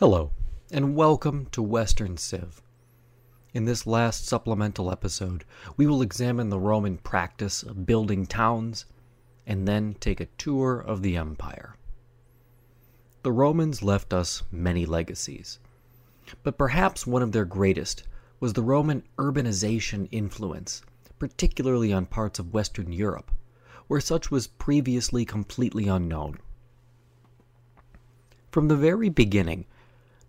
Hello, and welcome to Western Civ. In this last supplemental episode, we will examine the Roman practice of building towns and then take a tour of the empire. The Romans left us many legacies, but perhaps one of their greatest was the Roman urbanization influence, particularly on parts of Western Europe, where such was previously completely unknown. From the very beginning,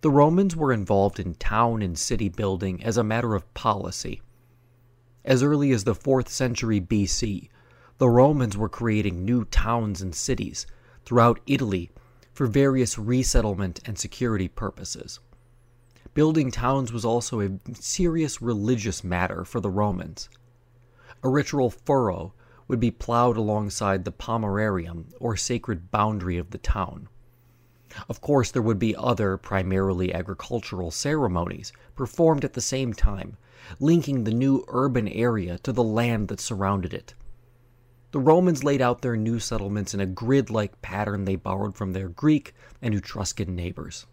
the Romans were involved in town and city building as a matter of policy. As early as the 4th century BC, the Romans were creating new towns and cities throughout Italy for various resettlement and security purposes. Building towns was also a serious religious matter for the Romans. A ritual furrow would be plowed alongside the Pomerium, or sacred boundary of the town. Of course, there would be other, primarily agricultural ceremonies performed at the same time, linking the new urban area to the land that surrounded it. The Romans laid out their new settlements in a grid like pattern they borrowed from their Greek and Etruscan neighbors.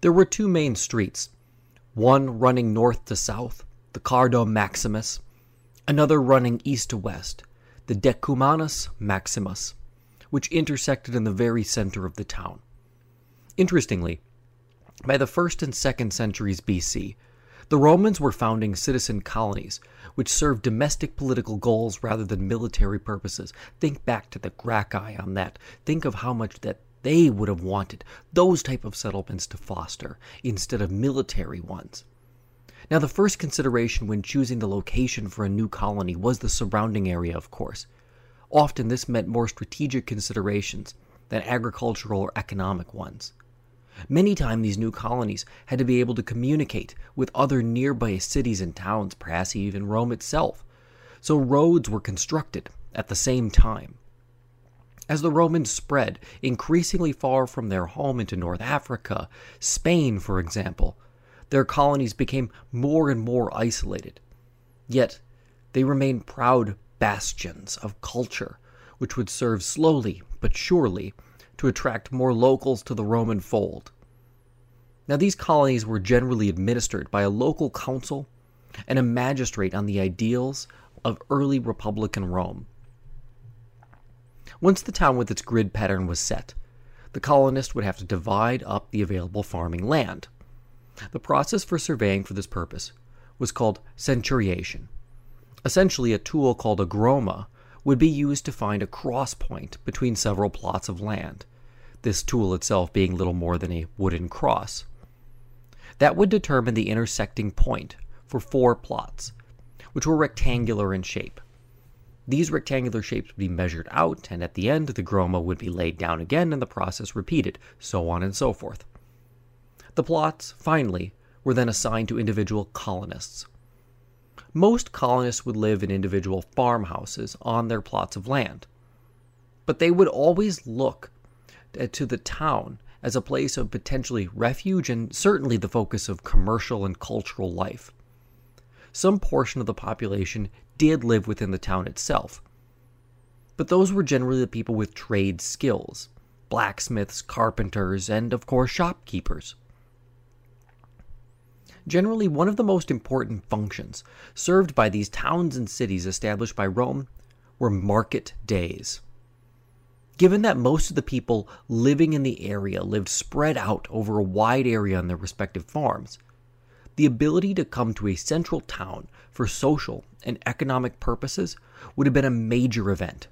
There were two main streets, one running north to south, the Cardo Maximus, another running east to west, the Decumanus Maximus which intersected in the very center of the town. Interestingly, by the 1st and 2nd centuries BC, the Romans were founding citizen colonies, which served domestic political goals rather than military purposes. Think back to the Gracchi on that. Think of how much that they would have wanted those type of settlements to foster instead of military ones. Now, the first consideration when choosing the location for a new colony was the surrounding area, of course. Often this meant more strategic considerations than agricultural or economic ones. Many times these new colonies had to be able to communicate with other nearby cities and towns, perhaps even Rome itself, so roads were constructed at the same time. As the Romans spread increasingly far from their home into North Africa, Spain, for example, their colonies became more and more isolated. Yet, they remained proud bastions of culture, which would serve slowly but surely to attract more locals to the Roman fold. Now, these colonies were generally administered by a local council and a magistrate on the ideals of early Republican Rome. Once the town with its grid pattern was set, the colonist would have to divide up the available farming land. The process for surveying for this purpose was called centuriation. Essentially, a tool called a groma would be used to find a cross point between several plots of land, this tool itself being little more than a wooden cross. That would determine the intersecting point for four plots, which were rectangular in shape. These rectangular shapes would be measured out, and at the end, the groma would be laid down again and the process repeated, so on and so forth. The plots, finally, were then assigned to individual colonists. Most colonists would live in individual farmhouses on their plots of land, but they would always look uh, to the town as a place of potentially refuge and certainly the focus of commercial and cultural life. Some portion of the population did live within the town itself, but those were generally the people with trade skills blacksmiths, carpenters, and of course shopkeepers. Generally, one of the most important functions served by these towns and cities established by Rome were market days. Given that most of the people living in the area lived spread out over a wide area on their respective farms, the ability to come to a central town for social and economic purposes would have been a major event.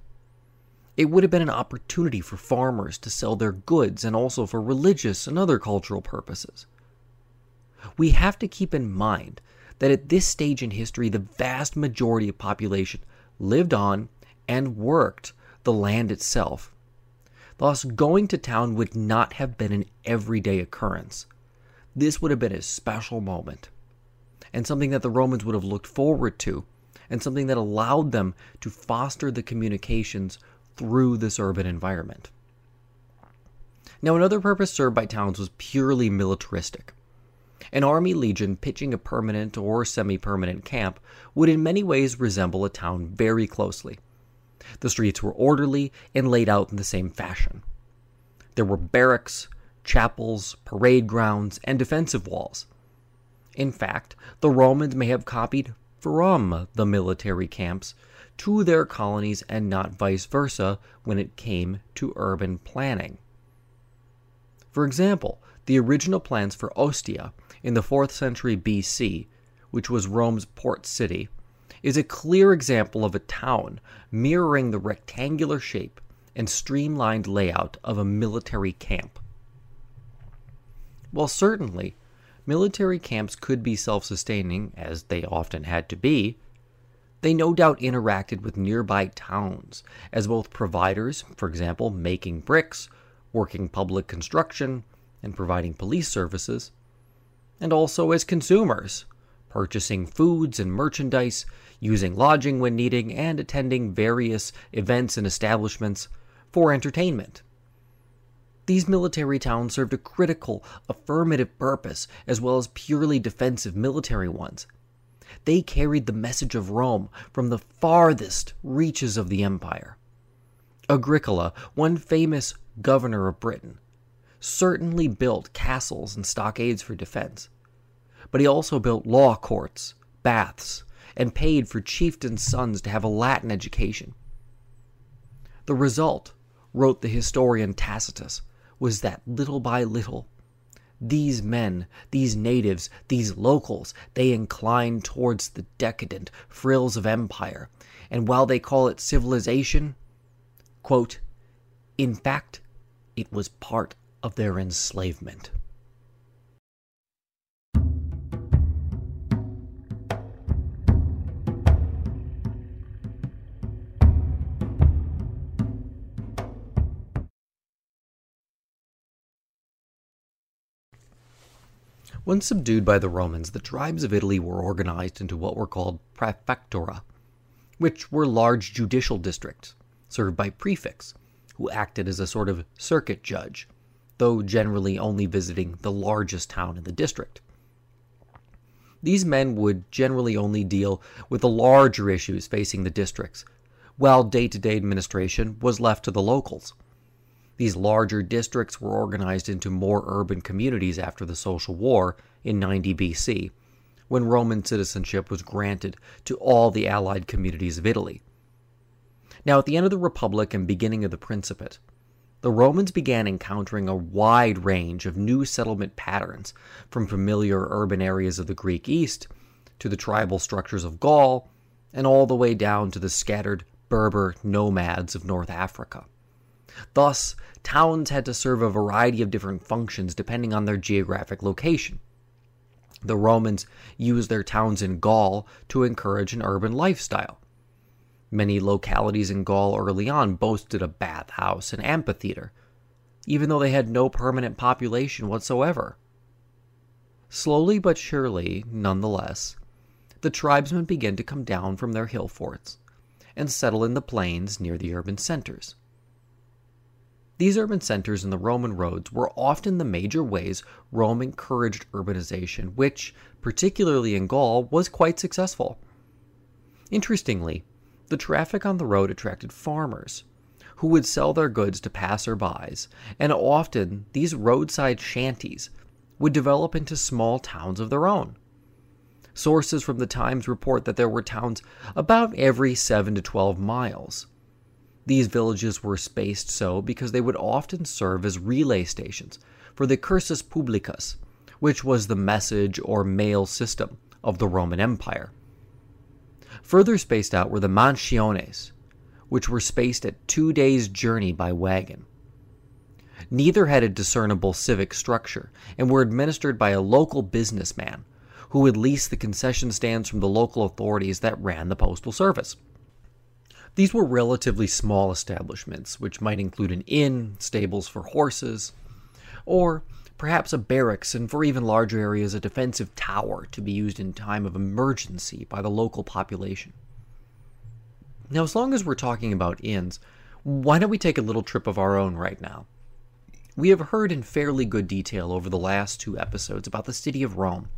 It would have been an opportunity for farmers to sell their goods and also for religious and other cultural purposes. We have to keep in mind that at this stage in history, the vast majority of population lived on and worked the land itself. Thus, going to town would not have been an everyday occurrence. This would have been a special moment, and something that the Romans would have looked forward to, and something that allowed them to foster the communications through this urban environment. Now, another purpose served by towns was purely militaristic. An army legion pitching a permanent or semi permanent camp would in many ways resemble a town very closely. The streets were orderly and laid out in the same fashion. There were barracks, chapels, parade grounds, and defensive walls. In fact, the Romans may have copied from the military camps to their colonies and not vice versa when it came to urban planning. For example, the original plans for Ostia in the 4th century BC, which was Rome's port city, is a clear example of a town mirroring the rectangular shape and streamlined layout of a military camp. While certainly military camps could be self sustaining, as they often had to be, they no doubt interacted with nearby towns as both providers, for example, making bricks, working public construction, and providing police services, and also as consumers, purchasing foods and merchandise, using lodging when needing, and attending various events and establishments for entertainment. These military towns served a critical, affirmative purpose as well as purely defensive military ones. They carried the message of Rome from the farthest reaches of the empire. Agricola, one famous governor of Britain, certainly built castles and stockades for defense, but he also built law courts, baths, and paid for chieftains' sons to have a Latin education. The result, wrote the historian Tacitus, was that little by little, these men, these natives, these locals, they incline towards the decadent frills of empire, and while they call it civilization, quote, in fact, it was part of their enslavement. Once subdued by the Romans, the tribes of Italy were organized into what were called praefectura, which were large judicial districts served by prefects, who acted as a sort of circuit judge, though generally only visiting the largest town in the district. These men would generally only deal with the larger issues facing the districts, while day to day administration was left to the locals. These larger districts were organized into more urban communities after the Social War in 90 BC, when Roman citizenship was granted to all the allied communities of Italy. Now, at the end of the Republic and beginning of the Principate, the Romans began encountering a wide range of new settlement patterns, from familiar urban areas of the Greek East to the tribal structures of Gaul, and all the way down to the scattered Berber nomads of North Africa. Thus, towns had to serve a variety of different functions depending on their geographic location. The Romans used their towns in Gaul to encourage an urban lifestyle. Many localities in Gaul early on boasted a bathhouse and amphitheater, even though they had no permanent population whatsoever. Slowly but surely, nonetheless, the tribesmen began to come down from their hill forts and settle in the plains near the urban centers. These urban centers and the Roman roads were often the major ways Rome encouraged urbanization, which, particularly in Gaul, was quite successful. Interestingly, the traffic on the road attracted farmers who would sell their goods to passerbys, and often these roadside shanties would develop into small towns of their own. Sources from the Times report that there were towns about every 7 to 12 miles. These villages were spaced so because they would often serve as relay stations for the cursus publicus, which was the message or mail system of the Roman Empire. Further spaced out were the mansiones, which were spaced at two days' journey by wagon. Neither had a discernible civic structure and were administered by a local businessman who would lease the concession stands from the local authorities that ran the postal service. These were relatively small establishments, which might include an inn, stables for horses, or perhaps a barracks, and for even larger areas, a defensive tower to be used in time of emergency by the local population. Now, as long as we're talking about inns, why don't we take a little trip of our own right now? We have heard in fairly good detail over the last two episodes about the city of Rome.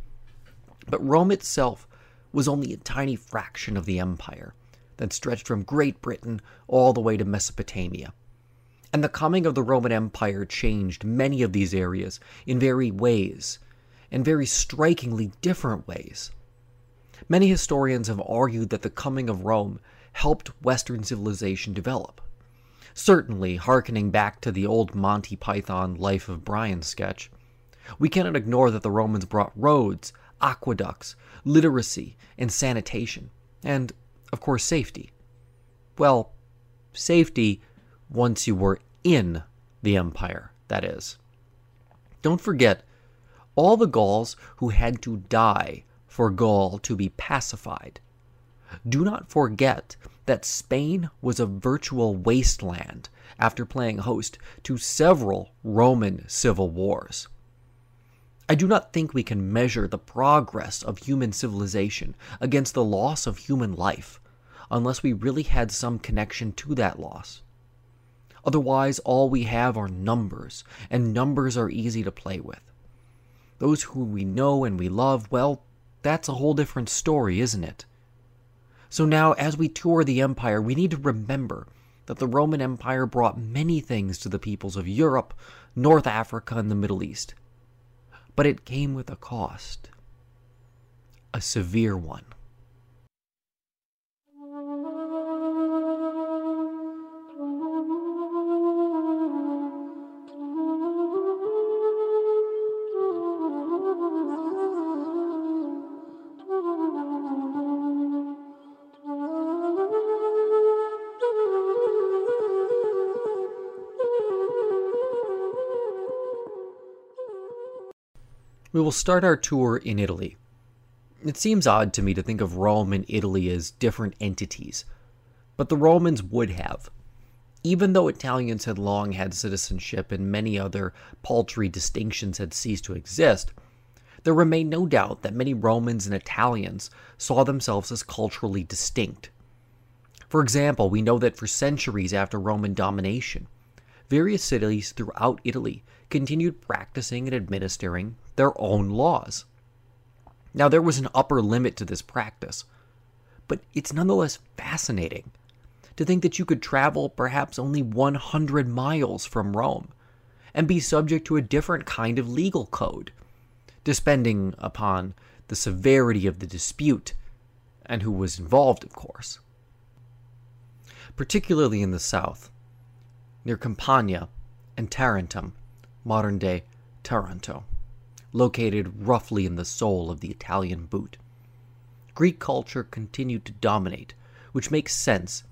But Rome itself was only a tiny fraction of the empire that stretched from Great Britain all the way to Mesopotamia and the coming of the Roman Empire changed many of these areas in very ways, and very strikingly different ways. Many historians have argued that the coming of Rome helped Western civilization develop. Certainly, hearkening back to the old Monty Python Life of Brian sketch, we cannot ignore that the Romans brought roads, aqueducts, literacy, and sanitation, and, of course, safety. Well, safety once you were in the empire, that is. Don't forget, all the Gauls who had to die for Gaul to be pacified. Do not forget that Spain was a virtual wasteland after playing host to several Roman civil wars. I do not think we can measure the progress of human civilization against the loss of human life unless we really had some connection to that loss. Otherwise, all we have are numbers, and numbers are easy to play with. Those who we know and we love, well, that's a whole different story, isn't it? So now, as we tour the empire, we need to remember that the Roman Empire brought many things to the peoples of Europe, North Africa, and the Middle East. But it came with a cost, a severe one. We will start our tour in Italy. It seems odd to me to think of Rome and Italy as different entities, but the Romans would have. Even though Italians had long had citizenship and many other paltry distinctions had ceased to exist, there remained no doubt that many Romans and Italians saw themselves as culturally distinct. For example, we know that for centuries after Roman domination, various cities throughout Italy continued practicing and administering their own laws. Now, there was an upper limit to this practice, but it's nonetheless fascinating to think that you could travel perhaps only 100 miles from Rome and be subject to a different kind of legal code, depending upon the severity of the dispute and who was involved, of course. Particularly in the south, near Campania and Tarentum, modern day Taranto located roughly in the sole of the Italian boot. Greek culture continued to dominate, which makes sense,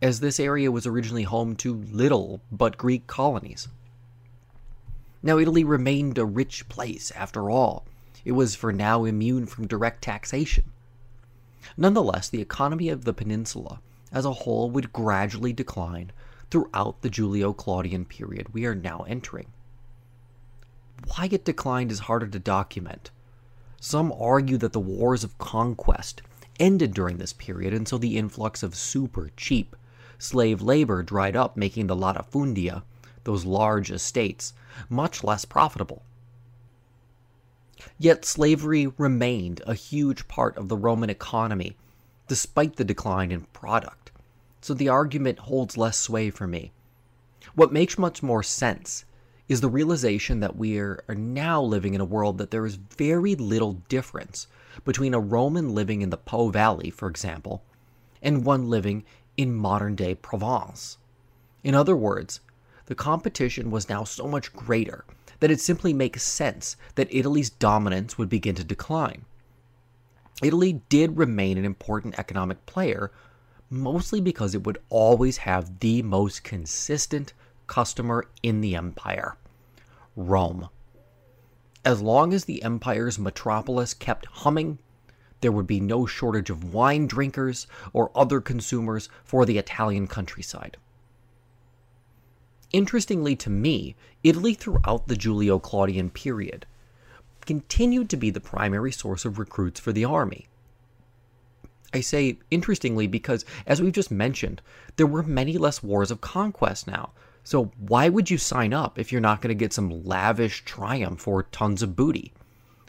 as this area was originally home to little but Greek colonies. Now, Italy remained a rich place, after all. It was for now immune from direct taxation. Nonetheless, the economy of the peninsula as a whole would gradually decline throughout the Julio Claudian period we are now entering. Why it declined is harder to document. Some argue that the wars of conquest ended during this period until the influx of super cheap slave labor dried up, making the latifundia, those large estates, much less profitable. Yet slavery remained a huge part of the Roman economy, despite the decline in product so the argument holds less sway for me. What makes much more sense is the realization that we are now living in a world that there is very little difference between a Roman living in the Po Valley, for example, and one living in modern day Provence. In other words, the competition was now so much greater that it simply makes sense that Italy's dominance would begin to decline. Italy did remain an important economic player mostly because it would always have the most consistent customer in the empire Rome. As long as the empire's metropolis kept humming, there would be no shortage of wine drinkers or other consumers for the Italian countryside. Interestingly to me, Italy throughout the Julio Claudian period continued to be the primary source of recruits for the army. I say interestingly because, as we've just mentioned, there were many less wars of conquest now. So why would you sign up if you're not going to get some lavish triumph or tons of booty?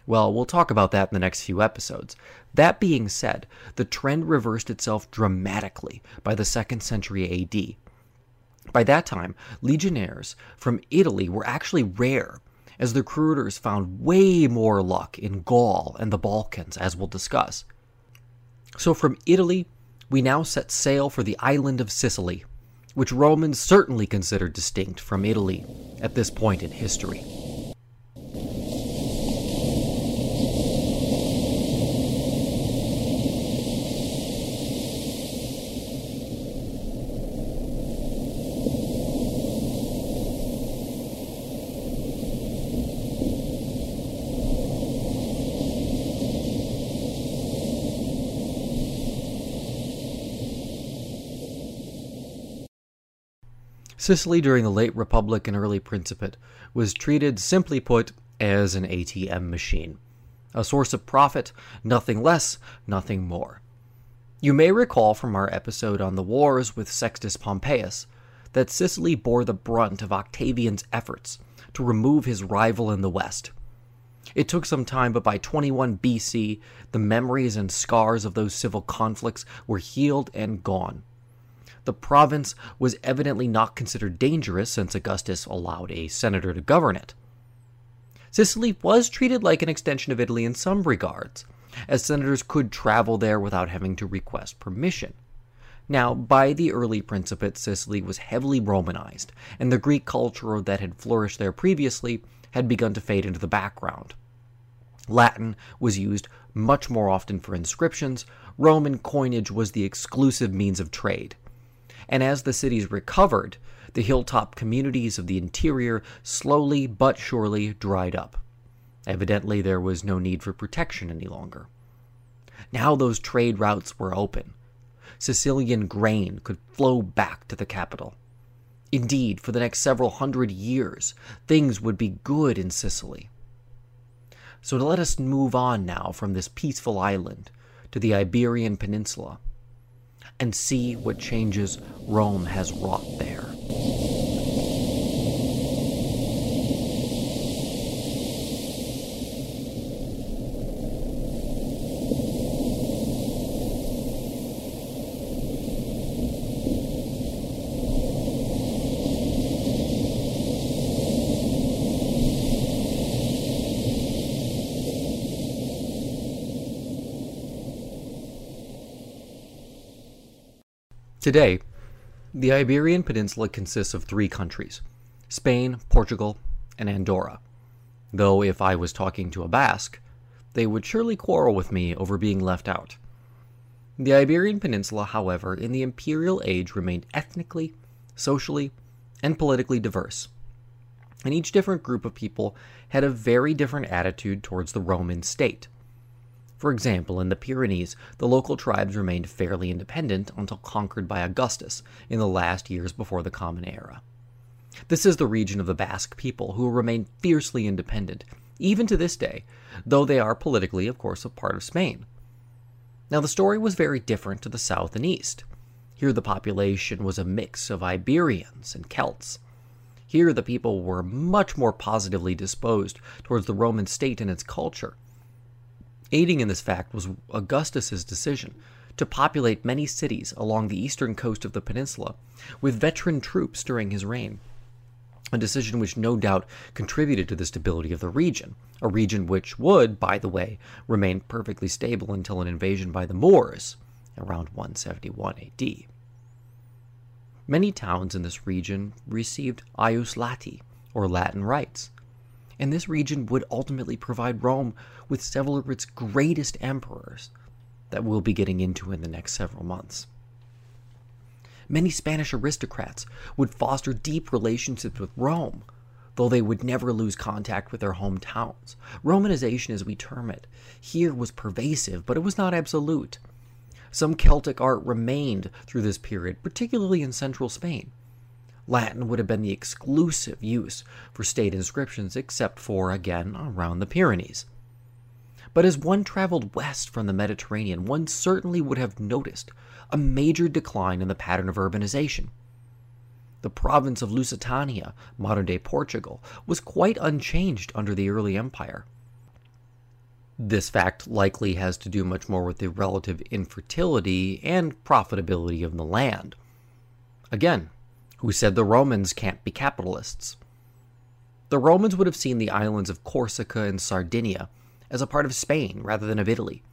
Well, we'll talk about that in the next few episodes. That being said, the trend reversed itself dramatically by the 2nd century AD. By that time, legionnaires from Italy were actually rare, as the recruiters found way more luck in Gaul and the Balkans, as we'll discuss. So from Italy, we now set sail for the island of Sicily, which Romans certainly considered distinct from Italy at this point in history. Sicily during the late Republic and early Principate was treated, simply put, as an ATM machine. A source of profit, nothing less, nothing more. You may recall from our episode on the wars with Sextus Pompeius that Sicily bore the brunt of Octavian's efforts to remove his rival in the west. It took some time, but by 21 BC, the memories and scars of those civil conflicts were healed and gone the province was evidently not considered dangerous since Augustus allowed a senator to govern it. Sicily was treated like an extension of Italy in some regards, as senators could travel there without having to request permission. Now, by the early Principate, Sicily was heavily Romanized, and the Greek culture that had flourished there previously had begun to fade into the background. Latin was used much more often for inscriptions, Roman coinage was the exclusive means of trade, and as the cities recovered, the hilltop communities of the interior slowly but surely dried up. Evidently, there was no need for protection any longer. Now those trade routes were open. Sicilian grain could flow back to the capital. Indeed, for the next several hundred years, things would be good in Sicily. So let us move on now from this peaceful island to the Iberian Peninsula and see what changes Rome has wrought there. Today, the Iberian Peninsula consists of three countries Spain, Portugal, and Andorra. Though, if I was talking to a Basque, they would surely quarrel with me over being left out. The Iberian Peninsula, however, in the imperial age remained ethnically, socially, and politically diverse, and each different group of people had a very different attitude towards the Roman state. For example, in the Pyrenees, the local tribes remained fairly independent until conquered by Augustus in the last years before the Common Era. This is the region of the Basque people who remain fiercely independent, even to this day, though they are politically, of course, a part of Spain. Now, the story was very different to the south and east. Here, the population was a mix of Iberians and Celts. Here, the people were much more positively disposed towards the Roman state and its culture. Aiding in this fact was Augustus's decision to populate many cities along the eastern coast of the peninsula with veteran troops during his reign. A decision which no doubt contributed to the stability of the region, a region which would, by the way, remain perfectly stable until an invasion by the Moors around 171 AD. Many towns in this region received ius lati, or Latin rights, and this region would ultimately provide Rome with several of its greatest emperors that we'll be getting into in the next several months. Many Spanish aristocrats would foster deep relationships with Rome, though they would never lose contact with their hometowns. Romanization, as we term it, here was pervasive, but it was not absolute. Some Celtic art remained through this period, particularly in central Spain. Latin would have been the exclusive use for state inscriptions, except for, again, around the Pyrenees. But as one traveled west from the Mediterranean, one certainly would have noticed a major decline in the pattern of urbanization. The province of Lusitania, modern day Portugal, was quite unchanged under the early empire. This fact likely has to do much more with the relative infertility and profitability of the land. Again, who said the Romans can't be capitalists. The Romans would have seen the islands of Corsica and Sardinia as a part of Spain rather than of Italy.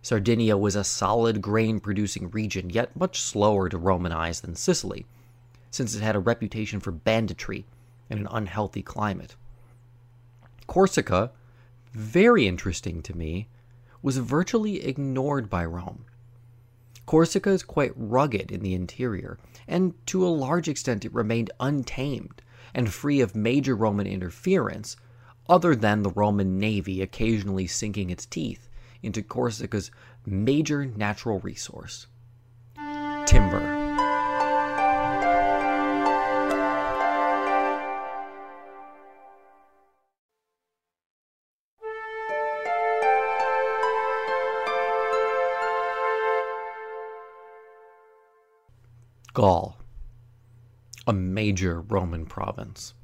Sardinia was a solid grain producing region, yet much slower to Romanize than Sicily, since it had a reputation for banditry and an unhealthy climate. Corsica, very interesting to me, was virtually ignored by Rome. Corsica is quite rugged in the interior, and to a large extent it remained untamed and free of major Roman interference, other than the Roman navy occasionally sinking its teeth into Corsica's major natural resource timber. Gaul, a major Roman province.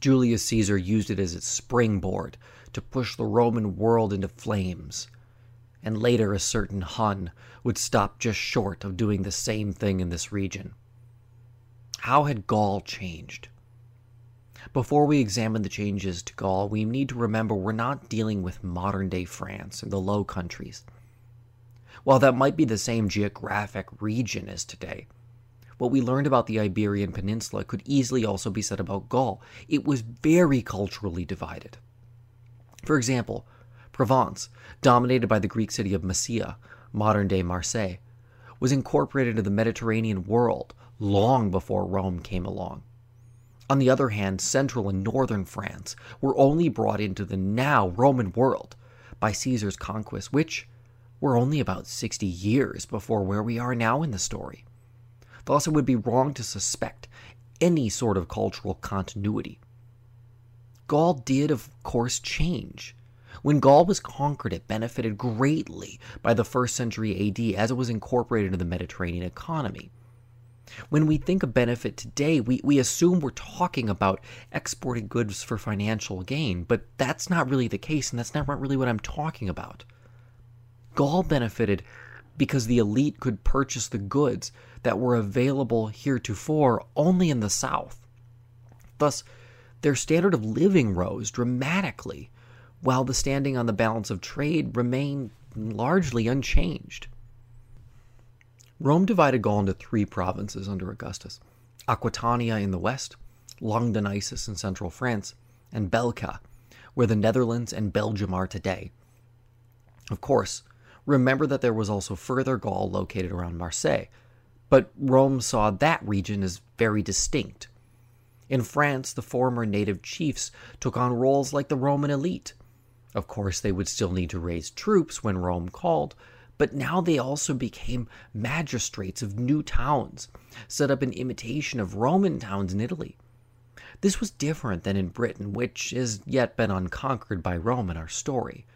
Julius Caesar used it as its springboard to push the Roman world into flames, and later a certain Hun would stop just short of doing the same thing in this region. How had Gaul changed? Before we examine the changes to Gaul, we need to remember we're not dealing with modern day France and the Low Countries. While that might be the same geographic region as today, what we learned about the Iberian Peninsula could easily also be said about Gaul. It was very culturally divided. For example, Provence, dominated by the Greek city of Massilia, modern day Marseille, was incorporated into the Mediterranean world long before Rome came along. On the other hand, central and northern France were only brought into the now Roman world by Caesar's conquest, which were only about 60 years before where we are now in the story. Thus, it would be wrong to suspect any sort of cultural continuity. Gaul did, of course, change. When Gaul was conquered, it benefited greatly by the first century AD as it was incorporated into the Mediterranean economy. When we think of benefit today, we, we assume we're talking about exporting goods for financial gain, but that's not really the case, and that's not really what I'm talking about. Gaul benefited because the elite could purchase the goods that were available heretofore only in the South. Thus, their standard of living rose dramatically, while the standing on the balance of trade remained largely unchanged. Rome divided Gaul into three provinces under Augustus Aquitania in the west, Lugdunensis in central France, and Belgica, where the Netherlands and Belgium are today. Of course, Remember that there was also further Gaul located around Marseille, but Rome saw that region as very distinct. In France, the former native chiefs took on roles like the Roman elite. Of course, they would still need to raise troops when Rome called, but now they also became magistrates of new towns, set up in imitation of Roman towns in Italy. This was different than in Britain, which has yet been unconquered by Rome in our story,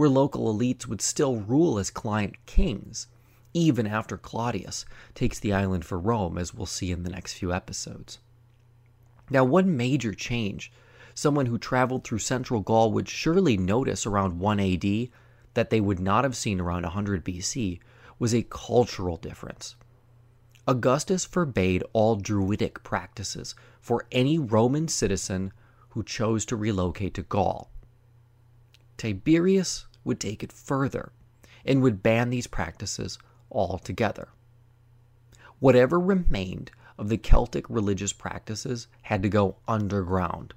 where local elites would still rule as client kings, even after Claudius takes the island for Rome, as we'll see in the next few episodes. Now, one major change someone who traveled through central Gaul would surely notice around 1 AD that they would not have seen around 100 BC was a cultural difference. Augustus forbade all Druidic practices for any Roman citizen who chose to relocate to Gaul. Tiberius would take it further and would ban these practices altogether. Whatever remained of the Celtic religious practices had to go underground.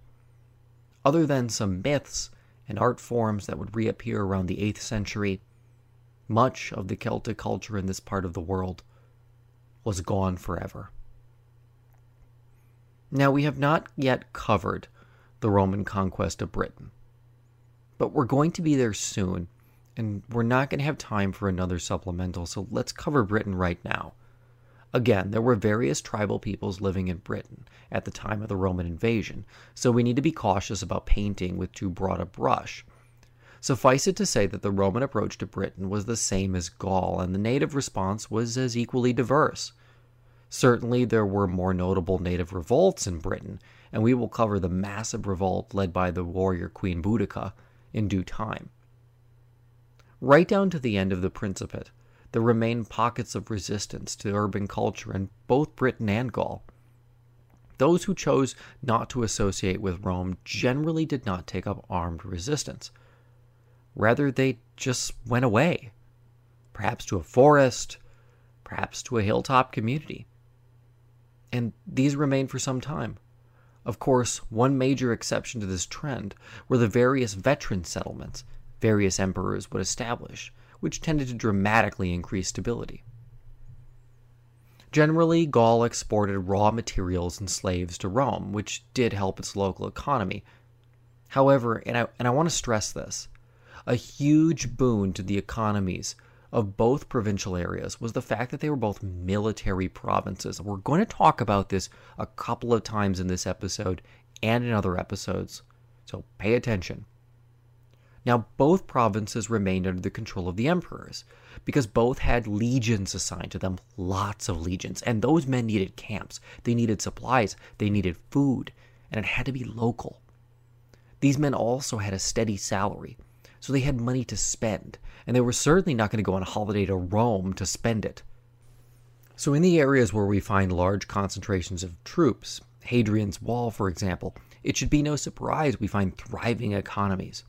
Other than some myths and art forms that would reappear around the 8th century, much of the Celtic culture in this part of the world was gone forever. Now, we have not yet covered the Roman conquest of Britain, but we're going to be there soon, and we're not going to have time for another supplemental, so let's cover Britain right now. Again, there were various tribal peoples living in Britain at the time of the Roman invasion, so we need to be cautious about painting with too broad a brush. Suffice it to say that the Roman approach to Britain was the same as Gaul, and the native response was as equally diverse. Certainly, there were more notable native revolts in Britain, and we will cover the massive revolt led by the warrior Queen Boudicca in due time. Right down to the end of the Principate, there remained pockets of resistance to urban culture in both Britain and Gaul. Those who chose not to associate with Rome generally did not take up armed resistance. Rather, they just went away, perhaps to a forest, perhaps to a hilltop community. And these remained for some time. Of course, one major exception to this trend were the various veteran settlements various emperors would establish which tended to dramatically increase stability. Generally, Gaul exported raw materials and slaves to Rome, which did help its local economy. However, and I, and I want to stress this, a huge boon to the economies of both provincial areas was the fact that they were both military provinces. We're going to talk about this a couple of times in this episode and in other episodes, so pay attention. Now, both provinces remained under the control of the emperors, because both had legions assigned to them, lots of legions, and those men needed camps, they needed supplies, they needed food, and it had to be local. These men also had a steady salary, so they had money to spend, and they were certainly not going to go on a holiday to Rome to spend it. So, in the areas where we find large concentrations of troops, Hadrian's Wall, for example, it should be no surprise we find thriving economies.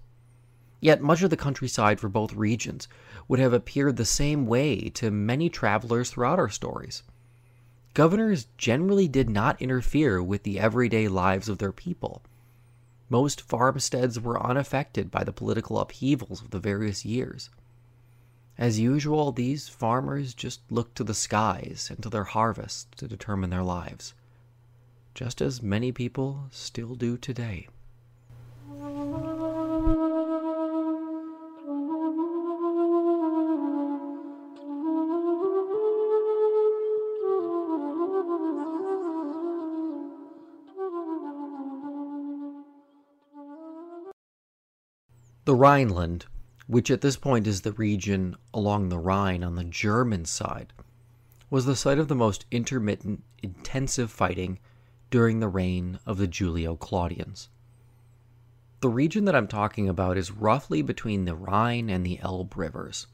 Yet much of the countryside for both regions would have appeared the same way to many travelers throughout our stories. Governors generally did not interfere with the everyday lives of their people. Most farmsteads were unaffected by the political upheavals of the various years. As usual, these farmers just looked to the skies and to their harvest to determine their lives, just as many people still do today. The Rhineland, which at this point is the region along the Rhine on the German side, was the site of the most intermittent, intensive fighting during the reign of the Julio Claudians. The region that I'm talking about is roughly between the Rhine and the Elbe rivers.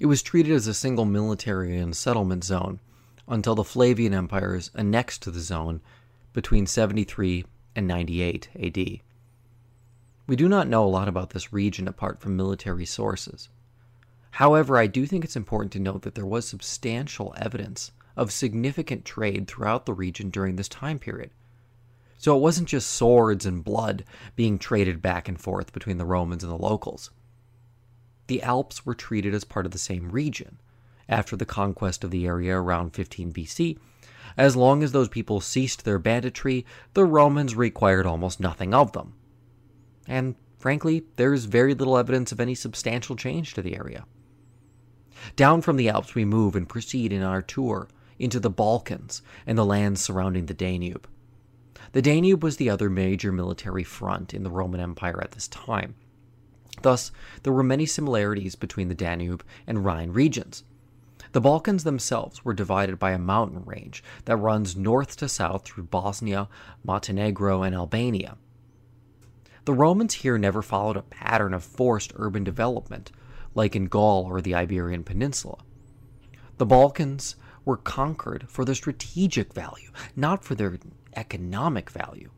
It was treated as a single military and settlement zone until the Flavian empires annexed the zone between 73 and 98 AD. We do not know a lot about this region apart from military sources. However, I do think it's important to note that there was substantial evidence of significant trade throughout the region during this time period. So it wasn't just swords and blood being traded back and forth between the Romans and the locals. The Alps were treated as part of the same region. After the conquest of the area around 15 BC, as long as those people ceased their banditry, the Romans required almost nothing of them. And Frankly, there's very little evidence of any substantial change to the area. Down from the Alps, we move and proceed in our tour into the Balkans and the lands surrounding the Danube. The Danube was the other major military front in the Roman Empire at this time. Thus, there were many similarities between the Danube and Rhine regions. The Balkans themselves were divided by a mountain range that runs north to south through Bosnia, Montenegro, and Albania. The Romans here never followed a pattern of forced urban development, like in Gaul or the Iberian Peninsula. The Balkans were conquered for their strategic value, not for their economic value.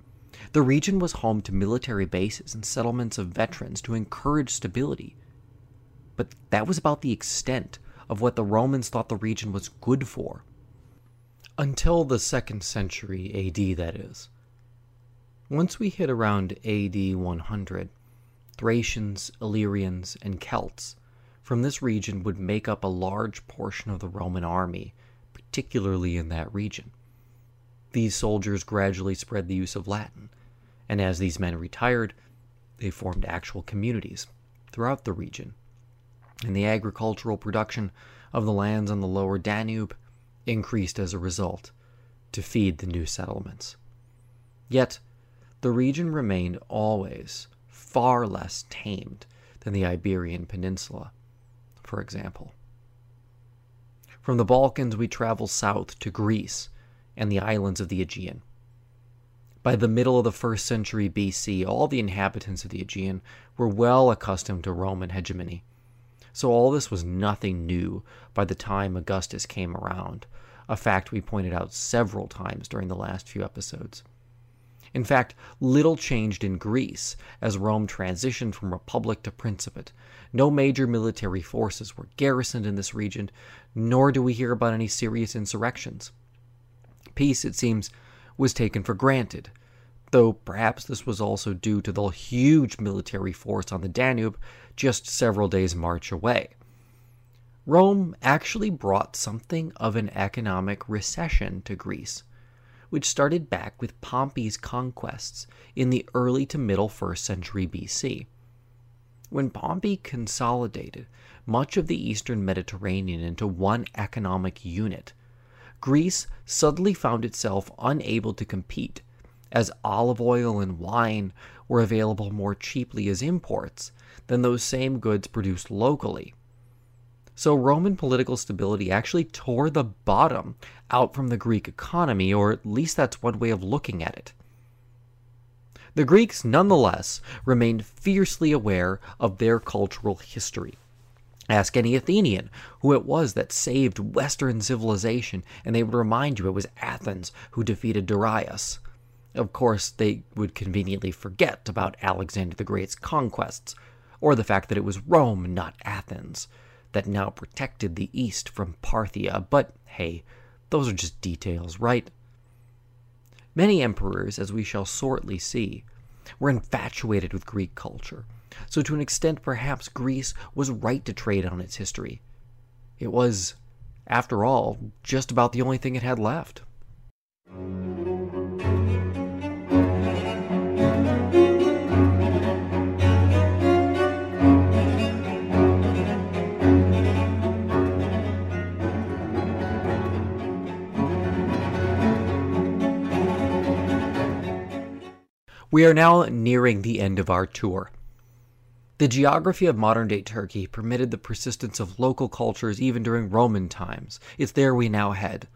The region was home to military bases and settlements of veterans to encourage stability. But that was about the extent of what the Romans thought the region was good for. Until the second century AD, that is. Once we hit around AD 100, Thracians, Illyrians, and Celts from this region would make up a large portion of the Roman army, particularly in that region. These soldiers gradually spread the use of Latin, and as these men retired, they formed actual communities throughout the region. And the agricultural production of the lands on the lower Danube increased as a result to feed the new settlements. Yet, the region remained always far less tamed than the Iberian Peninsula for example. From the Balkans, we travel south to Greece and the islands of the Aegean. By the middle of the first century BC, all the inhabitants of the Aegean were well accustomed to Roman hegemony. So all this was nothing new by the time Augustus came around, a fact we pointed out several times during the last few episodes. In fact, little changed in Greece as Rome transitioned from republic to principate. No major military forces were garrisoned in this region, nor do we hear about any serious insurrections. Peace, it seems, was taken for granted, though perhaps this was also due to the huge military force on the Danube just several days' march away. Rome actually brought something of an economic recession to Greece which started back with Pompey's conquests in the early to middle 1st century BC. When Pompey consolidated much of the eastern Mediterranean into one economic unit, Greece suddenly found itself unable to compete, as olive oil and wine were available more cheaply as imports than those same goods produced locally. So Roman political stability actually tore the bottom out from the Greek economy, or at least that's one way of looking at it. The Greeks, nonetheless, remained fiercely aware of their cultural history. Ask any Athenian who it was that saved Western civilization, and they would remind you it was Athens who defeated Darius. Of course, they would conveniently forget about Alexander the Great's conquests, or the fact that it was Rome, not Athens, that now protected the East from Parthia, but hey, those are just details, right? Many emperors, as we shall shortly see, were infatuated with Greek culture, so to an extent perhaps Greece was right to trade on its history. It was, after all, just about the only thing it had left. We are now nearing the end of our tour. The geography of modern day Turkey permitted the persistence of local cultures even during Roman times. It's there we now head.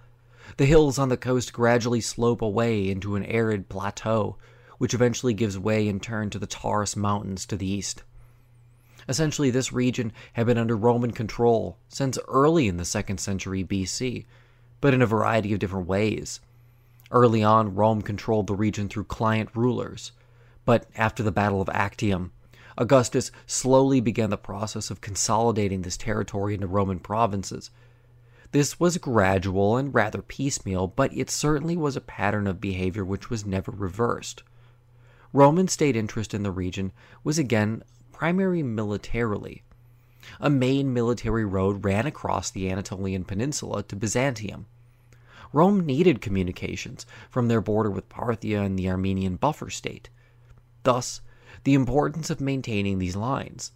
The hills on the coast gradually slope away into an arid plateau, which eventually gives way in turn to the Taurus Mountains to the east. Essentially, this region had been under Roman control since early in the 2nd century BC, but in a variety of different ways. Early on, Rome controlled the region through client rulers, but after the Battle of Actium, Augustus slowly began the process of consolidating this territory into Roman provinces. This was gradual and rather piecemeal, but it certainly was a pattern of behavior which was never reversed. Roman state interest in the region was again primary militarily. A main military road ran across the Anatolian Peninsula to Byzantium. Rome needed communications from their border with Parthia and the Armenian buffer state. Thus, the importance of maintaining these lines.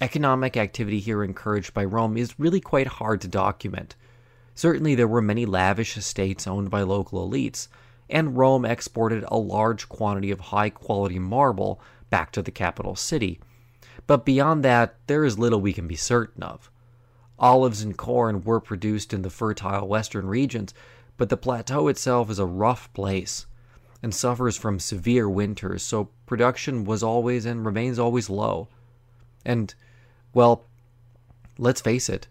Economic activity here encouraged by Rome is really quite hard to document. Certainly, there were many lavish estates owned by local elites, and Rome exported a large quantity of high quality marble back to the capital city. But beyond that, there is little we can be certain of. Olives and corn were produced in the fertile western regions, but the plateau itself is a rough place and suffers from severe winters, so production was always and remains always low. And, well, let's face it,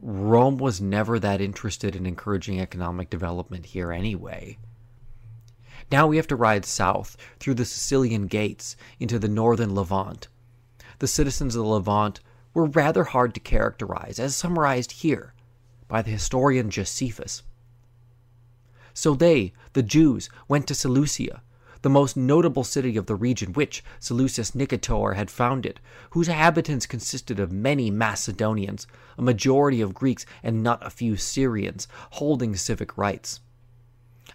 Rome was never that interested in encouraging economic development here anyway. Now we have to ride south through the Cilician gates into the northern Levant. The citizens of the Levant were rather hard to characterize, as summarized here by the historian Josephus. So they, the Jews, went to Seleucia, the most notable city of the region which Seleucus Nicator had founded, whose inhabitants consisted of many Macedonians, a majority of Greeks, and not a few Syrians, holding civic rights.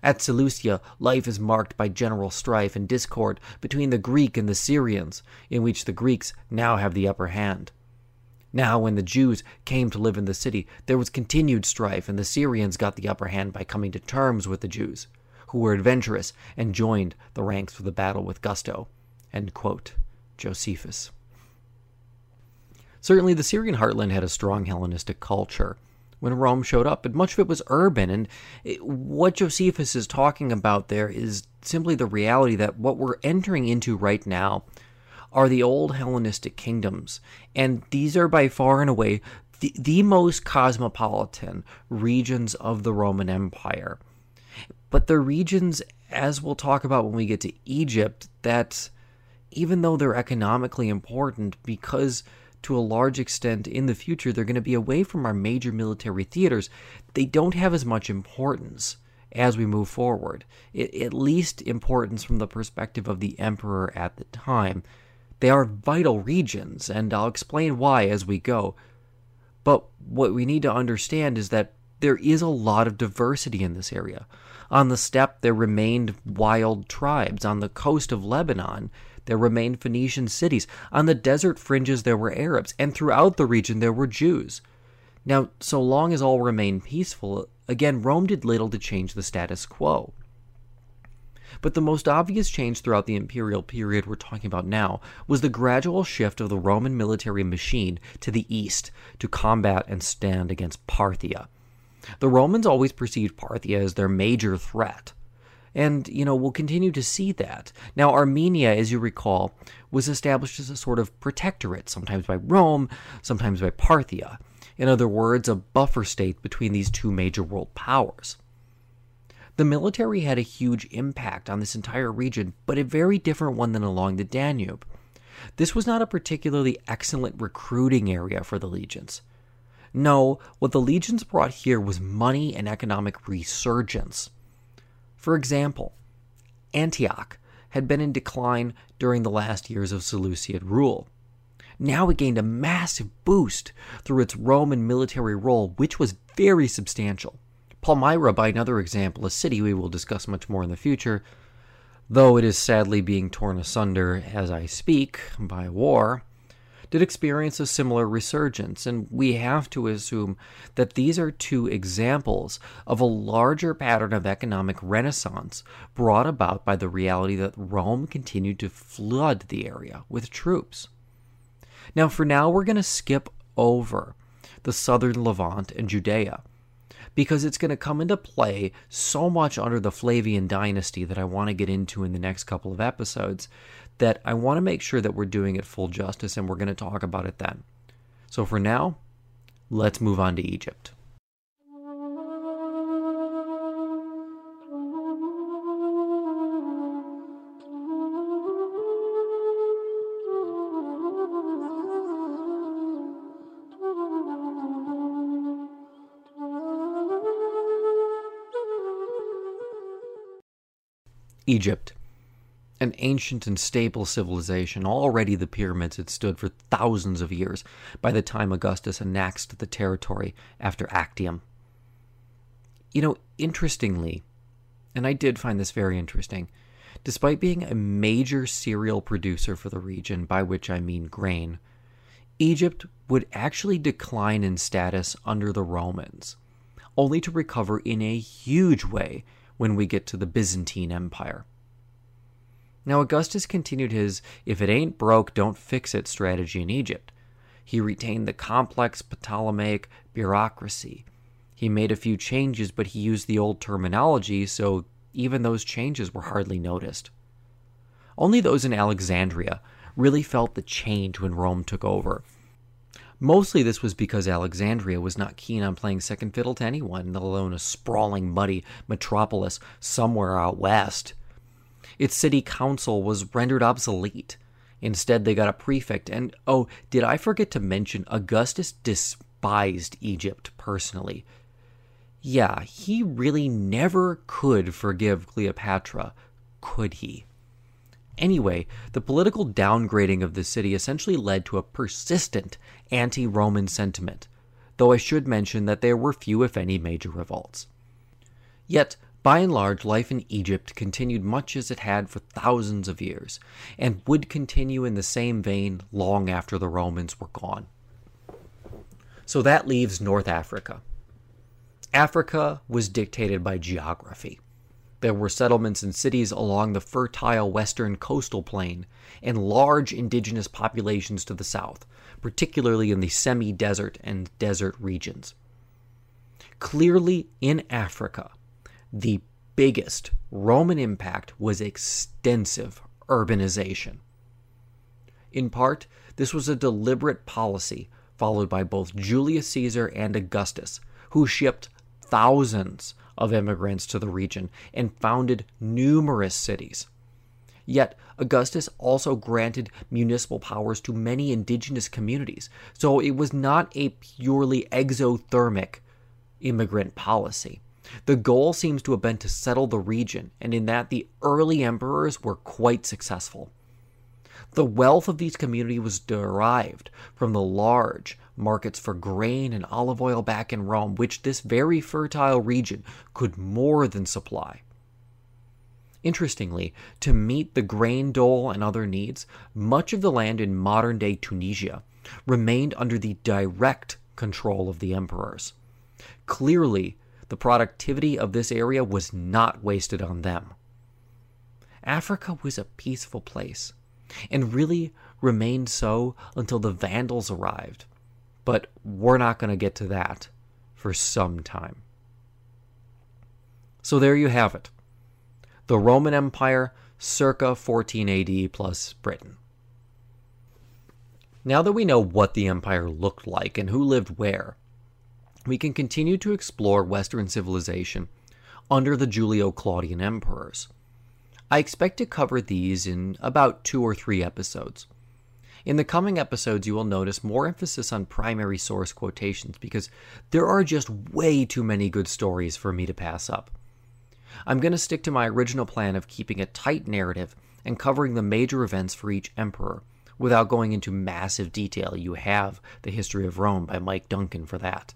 At Seleucia, life is marked by general strife and discord between the Greek and the Syrians, in which the Greeks now have the upper hand. Now, when the Jews came to live in the city, there was continued strife, and the Syrians got the upper hand by coming to terms with the Jews who were adventurous and joined the ranks for the battle with gusto. Josephus. Certainly, the Syrian heartland had a strong Hellenistic culture when Rome showed up, but much of it was urban. And it, what Josephus is talking about there is simply the reality that what we're entering into right now are the old Hellenistic kingdoms. And these are by far and away the, the most cosmopolitan regions of the Roman Empire. But the regions, as we'll talk about when we get to Egypt, that even though they're economically important, because to a large extent in the future they're going to be away from our major military theaters, they don't have as much importance as we move forward. It, at least importance from the perspective of the emperor at the time. They are vital regions, and I'll explain why as we go. But what we need to understand is that there is a lot of diversity in this area. On the steppe, there remained wild tribes. On the coast of Lebanon, there remained Phoenician cities. On the desert fringes, there were Arabs. And throughout the region, there were Jews. Now, so long as all remained peaceful, again, Rome did little to change the status quo. But the most obvious change throughout the imperial period we're talking about now was the gradual shift of the Roman military machine to the east to combat and stand against Parthia. The Romans always perceived Parthia as their major threat. And, you know, we'll continue to see that. Now, Armenia, as you recall, was established as a sort of protectorate, sometimes by Rome, sometimes by Parthia. In other words, a buffer state between these two major world powers. The military had a huge impact on this entire region, but a very different one than along the Danube. This was not a particularly excellent recruiting area for the legions. No, what the legions brought here was money and economic resurgence. For example, Antioch had been in decline during the last years of Seleucid rule. Now it gained a massive boost through its Roman military role, which was very substantial. Palmyra, by another example, a city we will discuss much more in the future, though it is sadly being torn asunder as I speak by war, did experience a similar resurgence, and we have to assume that these are two examples of a larger pattern of economic renaissance brought about by the reality that Rome continued to flood the area with troops. Now, for now, we're going to skip over the southern Levant and Judea because it's going to come into play so much under the Flavian dynasty that I want to get into in the next couple of episodes that I want to make sure that we're doing it full justice and we're going to talk about it then. So for now, let's move on to Egypt. Egypt an ancient and stable civilization. Already the pyramids had stood for thousands of years by the time Augustus annexed the territory after Actium. You know, interestingly, and I did find this very interesting, Despite being a major cereal producer for the region, by which I mean grain, Egypt would actually decline in status under the Romans, only to recover in a huge way when we get to the Byzantine Empire. Now, Augustus continued his if it ain't broke, don't fix it strategy in Egypt. He retained the complex Ptolemaic bureaucracy. He made a few changes, but he used the old terminology, so even those changes were hardly noticed. Only those in Alexandria really felt the change when Rome took over. Mostly this was because Alexandria was not keen on playing second fiddle to anyone, let alone a sprawling, muddy metropolis somewhere out west. Its city council was rendered obsolete. Instead, they got a prefect, and oh, did I forget to mention Augustus despised Egypt personally. Yeah, he really never could forgive Cleopatra, could he? Anyway, the political downgrading of the city essentially led to a persistent anti Roman sentiment, though I should mention that there were few, if any, major revolts. Yet, by and large, life in Egypt continued much as it had for thousands of years, and would continue in the same vein long after the Romans were gone. So that leaves North Africa. Africa was dictated by geography. There were settlements and cities along the fertile western coastal plain, and large indigenous populations to the south, particularly in the semi desert and desert regions. Clearly, in Africa, the biggest Roman impact was extensive urbanization. In part, this was a deliberate policy followed by both Julius Caesar and Augustus, who shipped thousands of immigrants to the region and founded numerous cities. Yet, Augustus also granted municipal powers to many indigenous communities, so it was not a purely exothermic immigrant policy. The goal seems to have been to settle the region, and in that the early emperors were quite successful. The wealth of these communities was derived from the large, markets for grain and olive oil back in Rome, which this very fertile region could more than supply. Interestingly, to meet the grain dole and other needs, much of the land in modern day Tunisia remained under the direct control of the emperors. Clearly, the productivity of this area was not wasted on them. Africa was a peaceful place, and really remained so until the Vandals arrived but we're not going to get to that for some time. So there you have it the Roman Empire circa 14 AD plus Britain. Now that we know what the empire looked like and who lived where, we can continue to explore Western civilization under the Julio Claudian emperors. I expect to cover these in about two or three episodes. In the coming episodes, you will notice more emphasis on primary source quotations because there are just way too many good stories for me to pass up. I'm going to stick to my original plan of keeping a tight narrative and covering the major events for each emperor without going into massive detail. You have The History of Rome by Mike Duncan for that.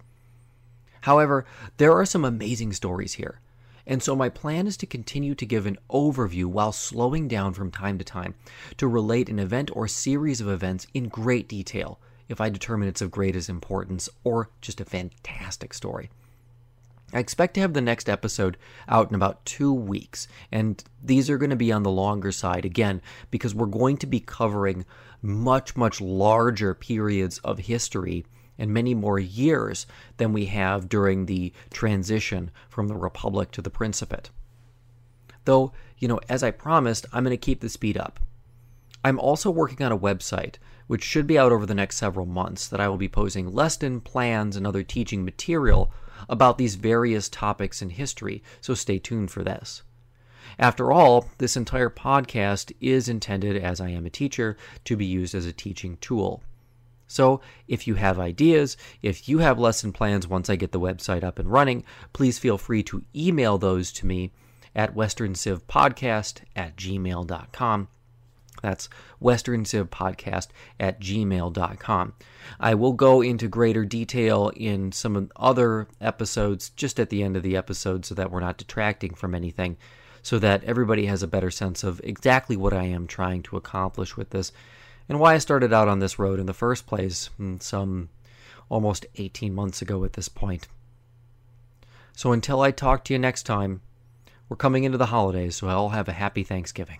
However, there are some amazing stories here and so my plan is to continue to give an overview while slowing down from time to time to relate an event or series of events in great detail if I determine it's of greatest importance or just a fantastic story. I expect to have the next episode out in about two weeks, and these are going to be on the longer side again because we're going to be covering much, much larger periods of history and many more years than we have during the transition from the Republic to the Principate. Though, you know, as I promised, I'm going to keep the speed up. I'm also working on a website, which should be out over the next several months, that I will be posting lesson plans and other teaching material about these various topics in history, so stay tuned for this. After all, this entire podcast is intended, as I am a teacher, to be used as a teaching tool. So, if you have ideas, if you have lesson plans once I get the website up and running, please feel free to email those to me at westerncivpodcast at gmail.com. That's westerncivpodcast at gmail.com. I will go into greater detail in some of other episodes just at the end of the episode so that we're not detracting from anything, so that everybody has a better sense of exactly what I am trying to accomplish with this and why I started out on this road in the first place hmm, some almost 18 months ago at this point. So until I talk to you next time, we're coming into the holidays, so I'll have a happy Thanksgiving.